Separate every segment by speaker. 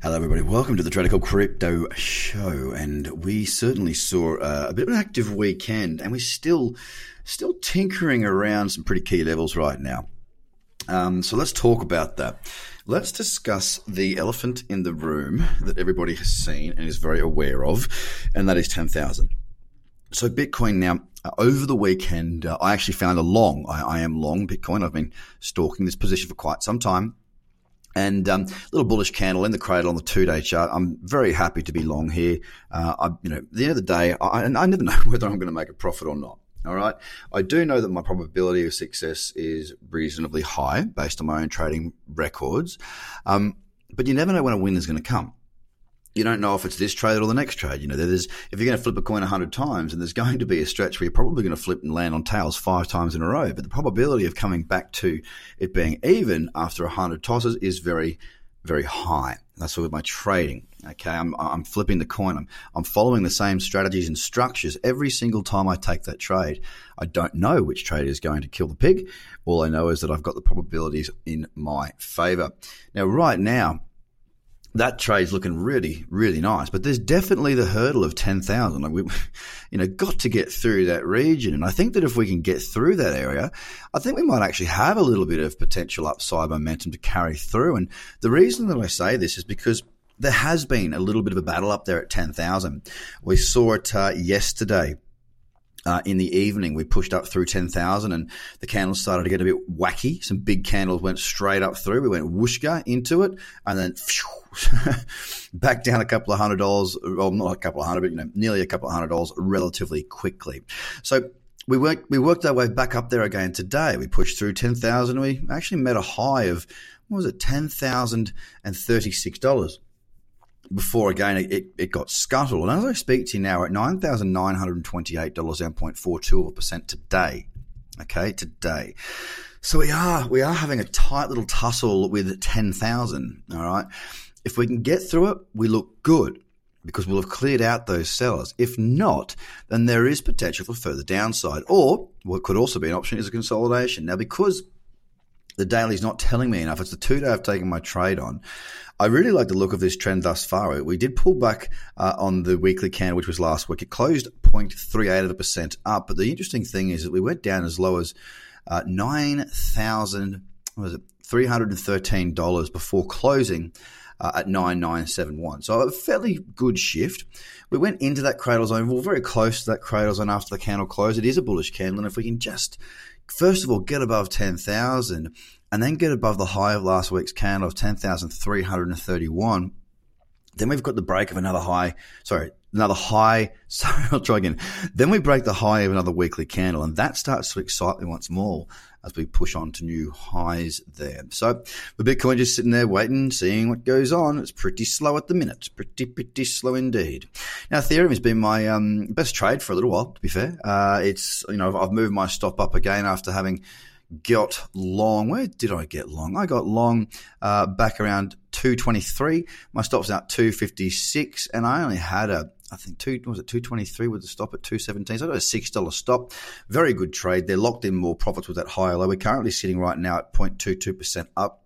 Speaker 1: Hello, everybody. Welcome to the Tradical Crypto Show. And we certainly saw uh, a bit of an active weekend, and we're still still tinkering around some pretty key levels right now. Um, so let's talk about that. Let's discuss the elephant in the room that everybody has seen and is very aware of, and that is 10,000. So Bitcoin now, uh, over the weekend, uh, I actually found a long. I, I am long Bitcoin. I've been stalking this position for quite some time and um, little bullish candle in the cradle on the two day chart. I'm very happy to be long here. Uh, I, you know, at the end of the day, I, I never know whether I'm going to make a profit or not. All right. I do know that my probability of success is reasonably high based on my own trading records. Um, but you never know when a win is going to come you don't know if it's this trade or the next trade. You know, there's if you're going to flip a coin hundred times, and there's going to be a stretch where you're probably going to flip and land on tails five times in a row. But the probability of coming back to it being even after hundred tosses is very, very high. That's with my trading. Okay, I'm I'm flipping the coin. I'm I'm following the same strategies and structures every single time I take that trade. I don't know which trade is going to kill the pig. All I know is that I've got the probabilities in my favor. Now, right now that trade's looking really, really nice. But there's definitely the hurdle of 10,000. Like we, you know, got to get through that region. And I think that if we can get through that area, I think we might actually have a little bit of potential upside momentum to carry through. And the reason that I say this is because there has been a little bit of a battle up there at 10,000. We saw it uh, yesterday uh, in the evening, we pushed up through 10,000 and the candles started to get a bit wacky. Some big candles went straight up through. We went whooshka into it and then back down a couple of hundred dollars, well, not a couple of hundred, but you know, nearly a couple of hundred dollars relatively quickly. So we worked, we worked our way back up there again today. We pushed through 10,000 we actually met a high of, what was it, $10,036 before again it, it got scuttled. And as I speak to you now, at nine thousand nine hundred and twenty eight dollars, down 0.42 of a percent today. Okay, today. So we are we are having a tight little tussle with ten thousand. All right. If we can get through it, we look good because we'll have cleared out those sellers. If not, then there is potential for further downside. Or what could also be an option is a consolidation. Now, because the daily's not telling me enough. It's the two day I've taken my trade on. I really like the look of this trend thus far. We did pull back uh, on the weekly candle, which was last week. It closed 0.38 of a percent up. But the interesting thing is that we went down as low as uh, 9,000, was it, $313 before closing. Uh, at 9971. So a fairly good shift. We went into that cradle zone. We are very close to that cradle zone after the candle closed. It is a bullish candle. And if we can just first of all, get above 10,000 and then get above the high of last week's candle of 10,331. Then we've got the break of another high, sorry, another high. Sorry, I'll try again. Then we break the high of another weekly candle and that starts to excite me once more as we push on to new highs there. So the Bitcoin just sitting there waiting, seeing what goes on. It's pretty slow at the minute. Pretty, pretty slow indeed. Now Ethereum has been my um, best trade for a little while, to be fair. Uh, it's, you know, I've moved my stop up again after having got long. Where did I get long? I got long uh, back around 223. My stop's out 256, and I only had a I think two was it two twenty three with the stop at two seventeen. So I got a six dollar stop. Very good trade. They're locked in more profits with that higher low. We're currently sitting right now at 0.22 percent up.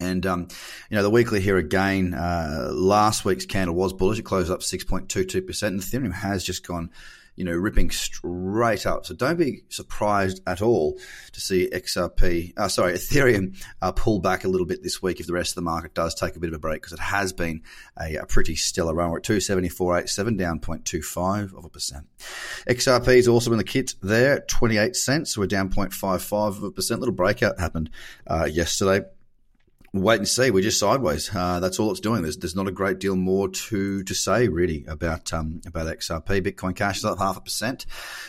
Speaker 1: And um, you know the weekly here again. Uh, last week's candle was bullish. It closed up six point two two percent, and Ethereum has just gone you know, ripping straight up. So don't be surprised at all to see XRP, uh, sorry, Ethereum uh, pull back a little bit this week if the rest of the market does take a bit of a break because it has been a, a pretty stellar run. We're at 274.87, down 0.25 of a percent. XRP is also in the kit there, 28 cents. So we're down 0.55 of a percent. Little breakout happened uh, yesterday wait and see. We're just sideways. Uh, that's all it's doing. There's there's not a great deal more to to say really about um, about XRP. Bitcoin Cash is up half a percent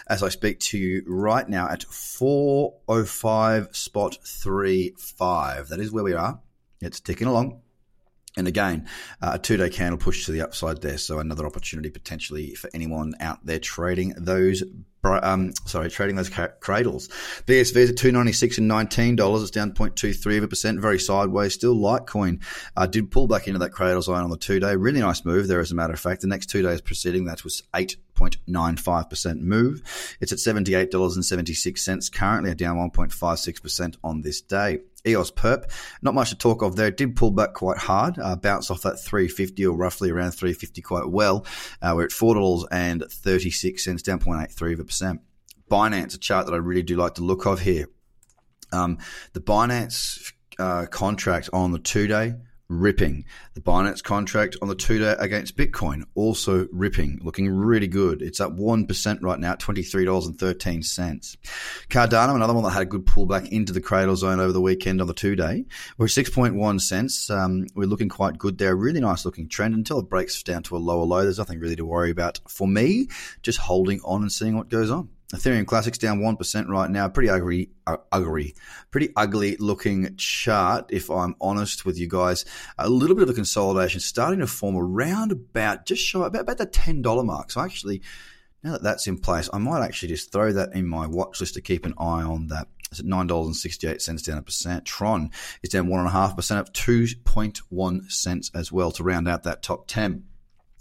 Speaker 1: as I speak to you right now at four oh five spot three five. That is where we are. It's ticking along. And again, uh, a two day candle push to the upside there. So another opportunity potentially for anyone out there trading those um, sorry, trading those cradles. BSV is at two ninety six and nineteen dollars. It's down 0.23 of a percent, very sideways. Still, Litecoin uh, did pull back into that cradle zone on the two day. Really nice move there, as a matter of fact. The next two days preceding that was eight 0.95% move. It's at $78.76 currently, down 1.56% on this day. EOS Perp, not much to talk of there. It did pull back quite hard, uh, bounced off that 350 or roughly around 350 quite well. Uh, we're at $4.36, down 0.83 of a percent. Binance, a chart that I really do like to look of here. Um, the Binance uh, contract on the two day ripping. The Binance contract on the two day against Bitcoin also ripping, looking really good. It's up 1% right now at $23.13. Cardano, another one that had a good pullback into the cradle zone over the weekend on the two day. We're 6.1 cents. Um, we're looking quite good there. Really nice looking trend until it breaks down to a lower low. There's nothing really to worry about for me. Just holding on and seeing what goes on. Ethereum Classics down 1% right now. Pretty ugly, uh, ugly, pretty ugly looking chart, if I'm honest with you guys. A little bit of a consolidation starting to form around about just shy, about, about the $10 mark. So actually, now that that's in place, I might actually just throw that in my watch list to keep an eye on that. It's at $9.68 down a percent. Tron is down 1.5%, up 2.1 cents as well to round out that top 10.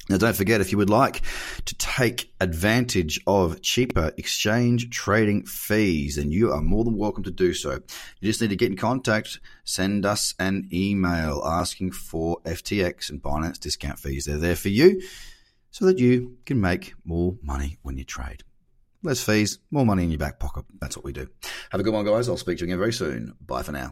Speaker 1: Now, don't forget, if you would like to take advantage of cheaper exchange trading fees, then you are more than welcome to do so. You just need to get in contact, send us an email asking for FTX and Binance discount fees. They're there for you so that you can make more money when you trade. Less fees, more money in your back pocket. That's what we do. Have a good one, guys. I'll speak to you again very soon. Bye for now.